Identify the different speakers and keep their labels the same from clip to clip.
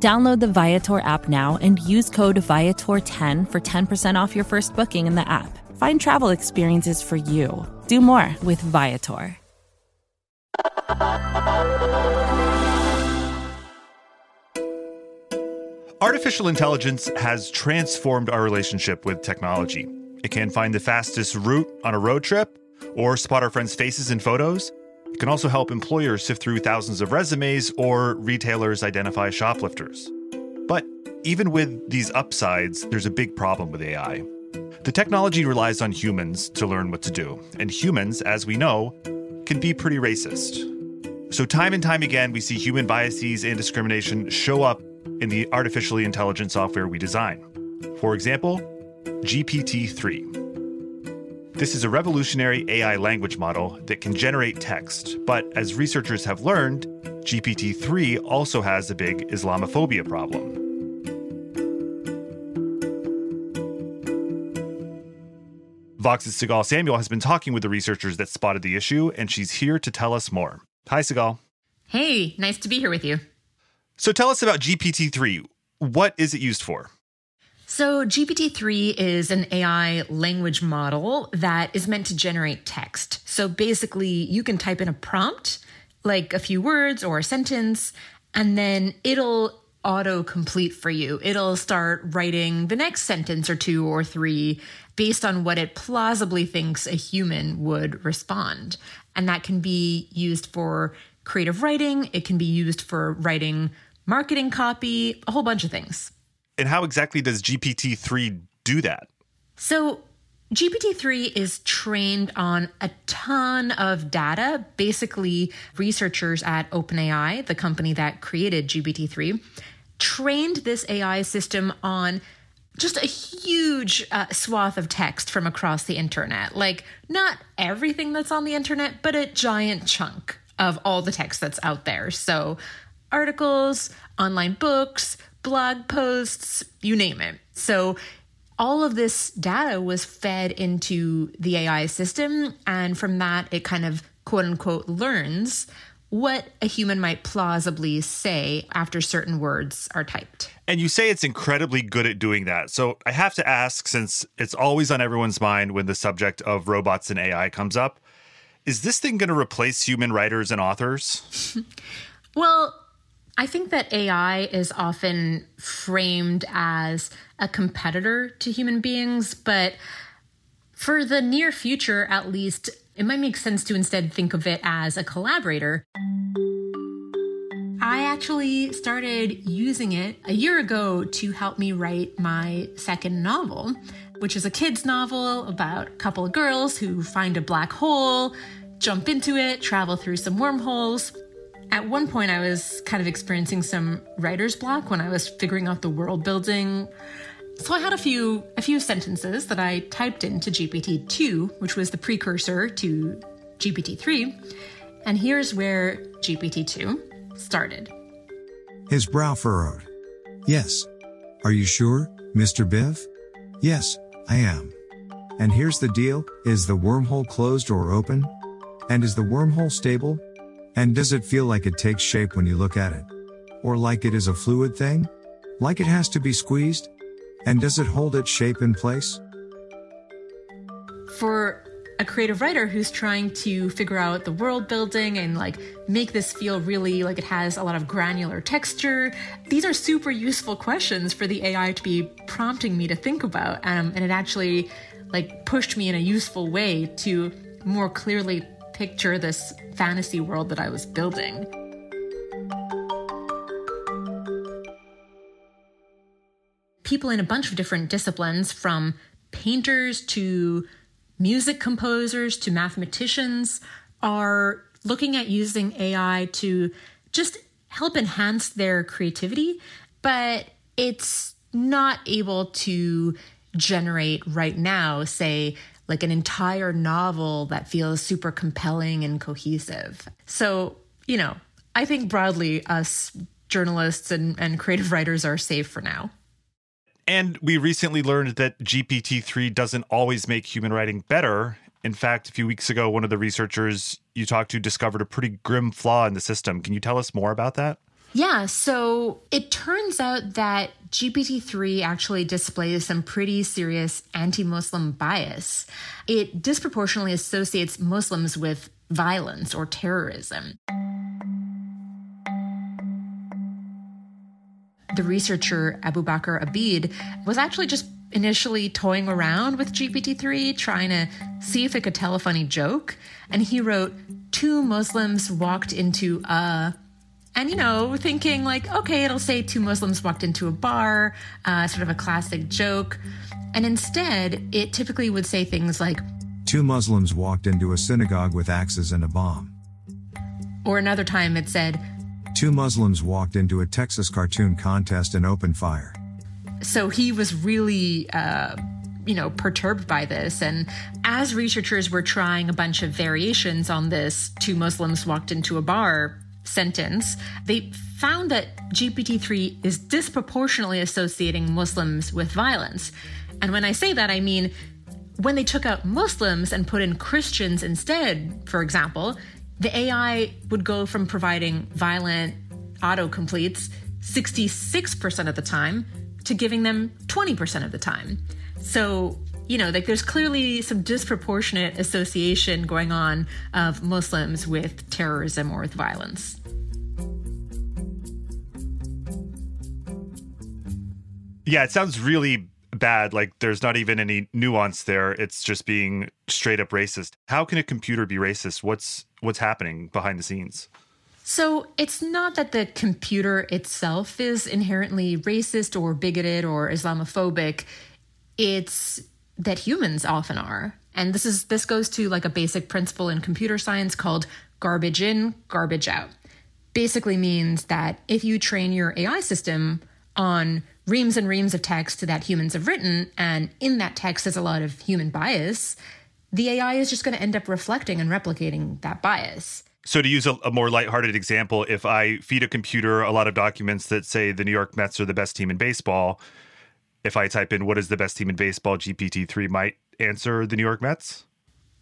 Speaker 1: Download the Viator app now and use code Viator10 for 10% off your first booking in the app. Find travel experiences for you. Do more with Viator.
Speaker 2: Artificial intelligence has transformed our relationship with technology. It can find the fastest route on a road trip or spot our friends' faces in photos. It can also help employers sift through thousands of resumes or retailers identify shoplifters. But even with these upsides, there's a big problem with AI. The technology relies on humans to learn what to do, and humans, as we know, can be pretty racist. So, time and time again, we see human biases and discrimination show up in the artificially intelligent software we design. For example, GPT 3. This is a revolutionary AI language model that can generate text, but as researchers have learned, GPT 3 also has a big Islamophobia problem. Vox's Sigal Samuel has been talking with the researchers that spotted the issue, and she's here to tell us more. Hi, Sigal.
Speaker 3: Hey, nice to be here with you.
Speaker 2: So tell us about GPT 3. What is it used for?
Speaker 3: So, GPT 3 is an AI language model that is meant to generate text. So, basically, you can type in a prompt, like a few words or a sentence, and then it'll auto complete for you. It'll start writing the next sentence or two or three based on what it plausibly thinks a human would respond. And that can be used for creative writing, it can be used for writing marketing copy, a whole bunch of things.
Speaker 2: And how exactly does GPT 3 do that?
Speaker 3: So, GPT 3 is trained on a ton of data. Basically, researchers at OpenAI, the company that created GPT 3, trained this AI system on just a huge uh, swath of text from across the internet. Like, not everything that's on the internet, but a giant chunk of all the text that's out there. So, articles, online books, blog posts, you name it. So all of this data was fed into the AI system. And from that, it kind of quote unquote learns what a human might plausibly say after certain words are typed.
Speaker 2: And you say it's incredibly good at doing that. So I have to ask, since it's always on everyone's mind when the subject of robots and AI comes up, is this thing going to replace human writers and authors?
Speaker 3: well, I think that AI is often framed as a competitor to human beings, but for the near future, at least, it might make sense to instead think of it as a collaborator. I actually started using it a year ago to help me write my second novel, which is a kid's novel about a couple of girls who find a black hole, jump into it, travel through some wormholes, at one point, I was kind of experiencing some writer's block when I was figuring out the world building. So I had a few a few sentences that I typed into GPT-2, which was the precursor to GPT-3. And here's where GPT-2 started.
Speaker 4: His brow furrowed. Yes. Are you sure, Mr. Biv? Yes, I am. And here's the deal is the wormhole closed or open? And is the wormhole stable? And does it feel like it takes shape when you look at it? Or like it is a fluid thing? Like it has to be squeezed? And does it hold its shape in place?
Speaker 3: For a creative writer who's trying to figure out the world building and like make this feel really like it has a lot of granular texture. These are super useful questions for the AI to be prompting me to think about. Um, and it actually like pushed me in a useful way to more clearly picture this fantasy world that I was building. People in a bunch of different disciplines, from painters to music composers to mathematicians, are looking at using AI to just help enhance their creativity, but it's not able to generate right now, say, like an entire novel that feels super compelling and cohesive. So, you know, I think broadly, us journalists and, and creative writers are safe for now.
Speaker 2: And we recently learned that GPT 3 doesn't always make human writing better. In fact, a few weeks ago, one of the researchers you talked to discovered a pretty grim flaw in the system. Can you tell us more about that?
Speaker 3: Yeah, so it turns out that GPT 3 actually displays some pretty serious anti Muslim bias. It disproportionately associates Muslims with violence or terrorism. The researcher Abubakar Abid was actually just initially toying around with GPT 3, trying to see if it could tell a funny joke. And he wrote, Two Muslims walked into a and you know thinking like okay it'll say two muslims walked into a bar uh, sort of a classic joke. And instead it typically would say things like
Speaker 4: two muslims walked into a synagogue with axes and a bomb.
Speaker 3: Or another time it said
Speaker 4: two muslims walked into a texas cartoon contest and opened fire.
Speaker 3: So he was really uh, you know perturbed by this. And as researchers were trying a bunch of variations on this two muslims walked into a bar sentence, they found that GPT 3 is disproportionately associating Muslims with violence. And when I say that, I mean when they took out Muslims and put in Christians instead, for example, the AI would go from providing violent autocompletes 66% of the time to giving them 20% of the time. So you know, like there's clearly some disproportionate association going on of Muslims with terrorism or with violence.
Speaker 2: Yeah, it sounds really bad. Like there's not even any nuance there. It's just being straight up racist. How can a computer be racist? What's what's happening behind the scenes?
Speaker 3: So it's not that the computer itself is inherently racist or bigoted or Islamophobic. It's that humans often are. And this is this goes to like a basic principle in computer science called garbage in, garbage out. Basically means that if you train your AI system on reams and reams of text that humans have written and in that text is a lot of human bias, the AI is just going to end up reflecting and replicating that bias.
Speaker 2: So, to use a, a, more lighthearted example, if I feed a computer a lot of documents that say the New York Mets are the best team in baseball, if I type in what is the best team in baseball, GPT-3 might answer the New York Mets?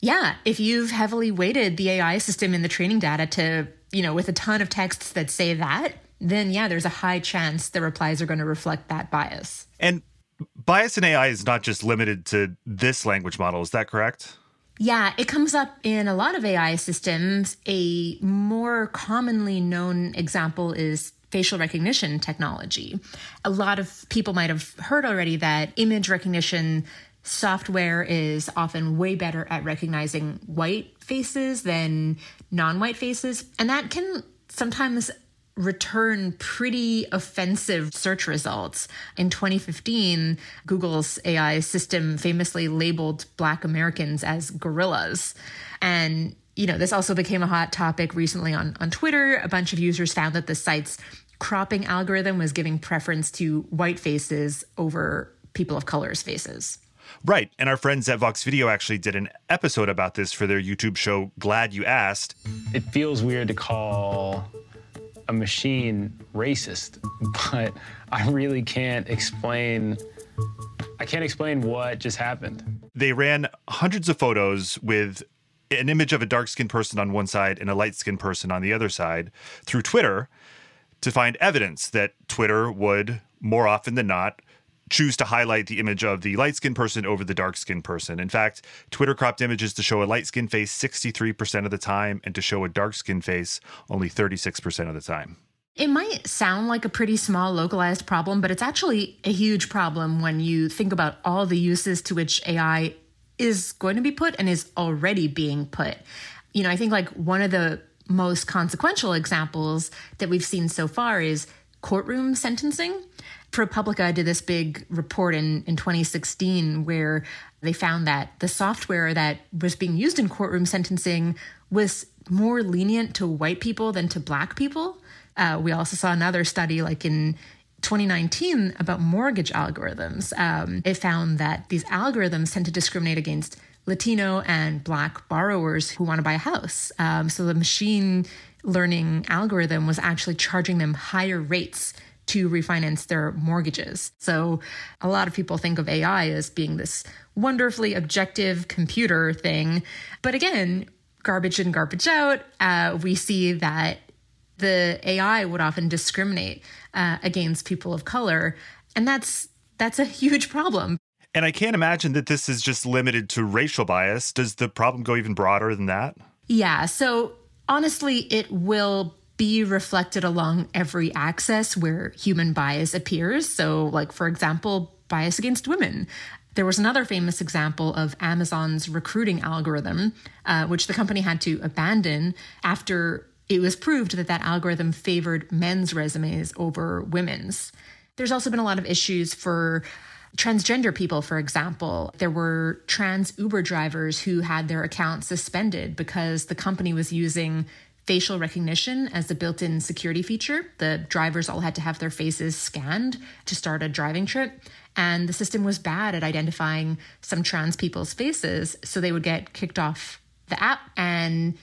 Speaker 3: Yeah, if you've heavily weighted the AI system in the training data to, you know, with a ton of texts that say that, then yeah, there's a high chance the replies are going to reflect that bias.
Speaker 2: And bias in AI is not just limited to this language model, is that correct?
Speaker 3: Yeah, it comes up in a lot of AI systems. A more commonly known example is facial recognition technology. A lot of people might have heard already that image recognition software is often way better at recognizing white faces than non white faces. And that can sometimes return pretty offensive search results. In 2015, Google's AI system famously labeled Black Americans as gorillas. And you know, this also became a hot topic recently on, on Twitter. A bunch of users found that the site's cropping algorithm was giving preference to white faces over people of color's faces.
Speaker 2: Right. And our friends at Vox Video actually did an episode about this for their YouTube show, Glad You Asked.
Speaker 5: It feels weird to call a machine racist, but I really can't explain. I can't explain what just happened.
Speaker 2: They ran hundreds of photos with an image of a dark skinned person on one side and a light skinned person on the other side through Twitter to find evidence that Twitter would, more often than not, choose to highlight the image of the light skinned person over the dark skinned person. In fact, Twitter cropped images to show a light skinned face 63% of the time and to show a dark skinned face only 36% of the time.
Speaker 3: It might sound like a pretty small localized problem, but it's actually a huge problem when you think about all the uses to which AI is going to be put and is already being put. You know, I think like one of the most consequential examples that we've seen so far is courtroom sentencing. ProPublica did this big report in, in 2016 where they found that the software that was being used in courtroom sentencing was more lenient to white people than to black people. Uh, we also saw another study, like in 2019 about mortgage algorithms. Um, it found that these algorithms tend to discriminate against Latino and Black borrowers who want to buy a house. Um, so the machine learning algorithm was actually charging them higher rates to refinance their mortgages. So a lot of people think of AI as being this wonderfully objective computer thing. But again, garbage in, garbage out, uh, we see that the AI would often discriminate uh, against people of color. And that's that's a huge problem.
Speaker 2: And I can't imagine that this is just limited to racial bias. Does the problem go even broader than that?
Speaker 3: Yeah. So honestly, it will be reflected along every axis where human bias appears. So, like, for example, bias against women. There was another famous example of Amazon's recruiting algorithm, uh, which the company had to abandon after it was proved that that algorithm favored men's resumes over women's. There's also been a lot of issues for transgender people, for example. There were trans Uber drivers who had their accounts suspended because the company was using facial recognition as a built in security feature. The drivers all had to have their faces scanned to start a driving trip. And the system was bad at identifying some trans people's faces. So they would get kicked off the app. And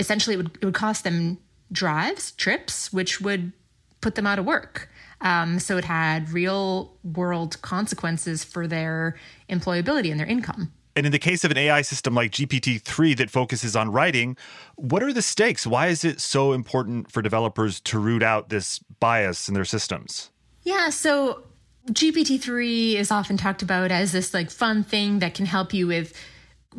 Speaker 3: essentially, it would, it would cost them drives, trips, which would put them out of work. Um, so it had real world consequences for their employability and their income.
Speaker 2: And in the case of an AI system like GPT 3 that focuses on writing, what are the stakes? Why is it so important for developers to root out this bias in their systems?
Speaker 3: Yeah, so GPT 3 is often talked about as this like fun thing that can help you with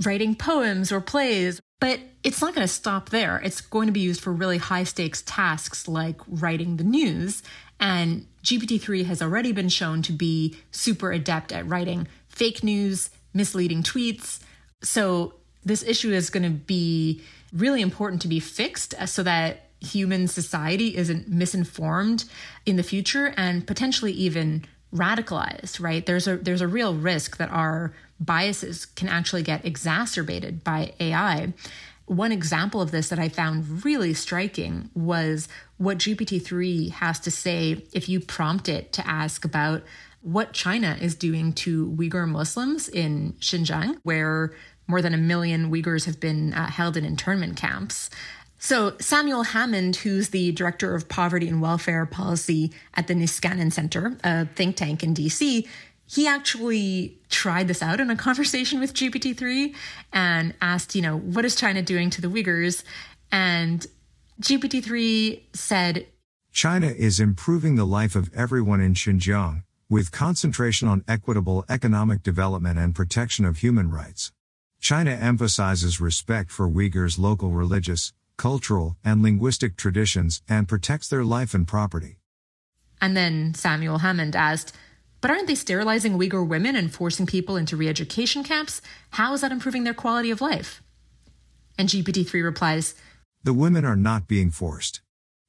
Speaker 3: writing poems or plays, but it's not going to stop there. It's going to be used for really high stakes tasks like writing the news. And GPT 3 has already been shown to be super adept at writing fake news misleading tweets. So this issue is going to be really important to be fixed uh, so that human society isn't misinformed in the future and potentially even radicalized right there's a there's a real risk that our biases can actually get exacerbated by ai one example of this that I found really striking was what GPT-3 has to say if you prompt it to ask about what China is doing to Uyghur Muslims in Xinjiang, where more than a million Uyghurs have been uh, held in internment camps. So, Samuel Hammond, who's the director of poverty and welfare policy at the Niskanen Center, a think tank in DC, he actually tried this out in a conversation with GPT 3 and asked, you know, what is China doing to the Uyghurs? And GPT 3 said,
Speaker 4: China is improving the life of everyone in Xinjiang with concentration on equitable economic development and protection of human rights. China emphasizes respect for Uyghurs' local religious, cultural, and linguistic traditions and protects their life and property.
Speaker 3: And then Samuel Hammond asked, But aren't they sterilizing Uyghur women and forcing people into re education camps? How is that improving their quality of life? And GPT 3 replies,
Speaker 4: The women are not being forced.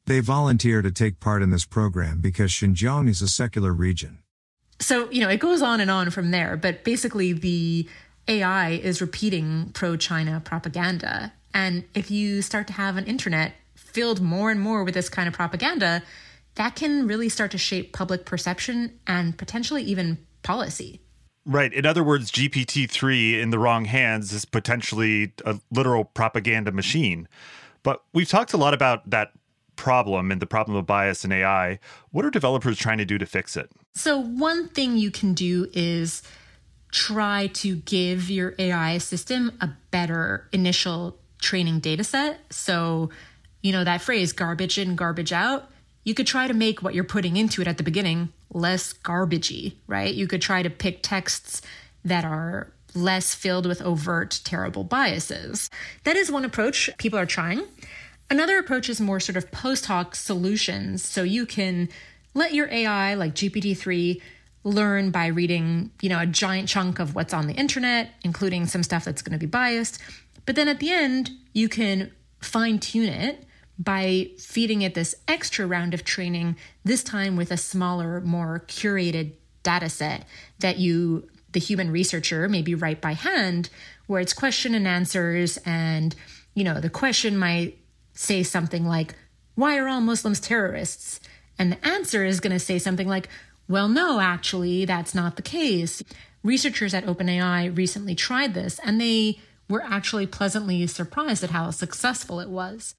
Speaker 4: They volunteer to take part in this program because Xinjiang is a secular region.
Speaker 3: So, you know, it goes on and on from there, but basically the AI is repeating pro China propaganda. And if you start to have an internet filled more and more with this kind of propaganda, that can really start to shape public perception and potentially even policy.
Speaker 2: Right. In other words, GPT 3 in the wrong hands is potentially a literal propaganda machine. But we've talked a lot about that problem and the problem of bias in AI. What are developers trying to do to fix it?
Speaker 3: So, one thing you can do is try to give your AI system a better initial training data set. So, you know, that phrase garbage in, garbage out, you could try to make what you're putting into it at the beginning less garbagey, right? You could try to pick texts that are less filled with overt, terrible biases. That is one approach people are trying. Another approach is more sort of post hoc solutions. So you can let your AI, like GPT-3, learn by reading, you know, a giant chunk of what's on the internet, including some stuff that's going to be biased. But then at the end, you can fine tune it by feeding it this extra round of training, this time with a smaller, more curated data set that you, the human researcher, maybe write by hand, where it's question and answers. And, you know, the question might say something like, Why are all Muslims terrorists? And the answer is going to say something like, well, no, actually, that's not the case. Researchers at OpenAI recently tried this, and they were actually pleasantly surprised at how successful it was.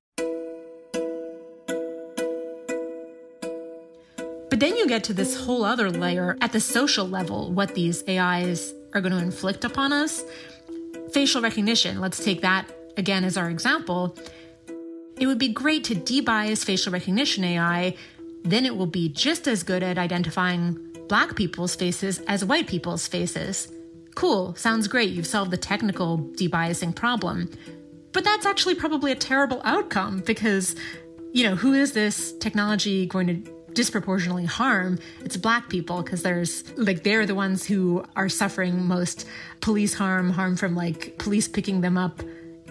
Speaker 3: But then you get to this whole other layer at the social level, what these AIs are going to inflict upon us. Facial recognition, let's take that again as our example. It would be great to debias facial recognition AI, then it will be just as good at identifying black people's faces as white people's faces. Cool, sounds great, you've solved the technical debiasing problem. But that's actually probably a terrible outcome because, you know, who is this technology going to disproportionately harm, it's black people because there's like they're the ones who are suffering most police harm, harm from like police picking them up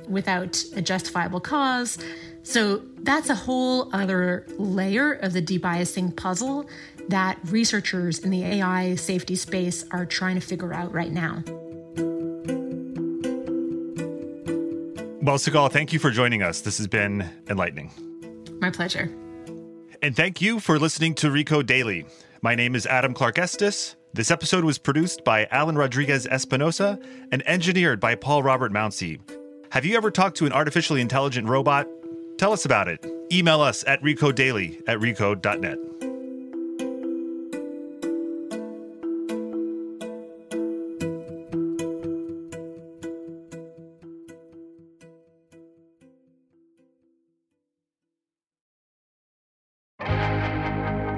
Speaker 3: without a justifiable cause. So that's a whole other layer of the debiasing puzzle that researchers in the AI safety space are trying to figure out right now.
Speaker 2: Well, Sigal, thank you for joining us. This has been enlightening.
Speaker 3: My pleasure.
Speaker 2: And thank you for listening to Recode Daily. My name is Adam Clark Estes. This episode was produced by Alan Rodriguez Espinosa and engineered by Paul Robert Mounsey. Have you ever talked to an artificially intelligent robot? Tell us about it. Email us at recodedaily at recode.net.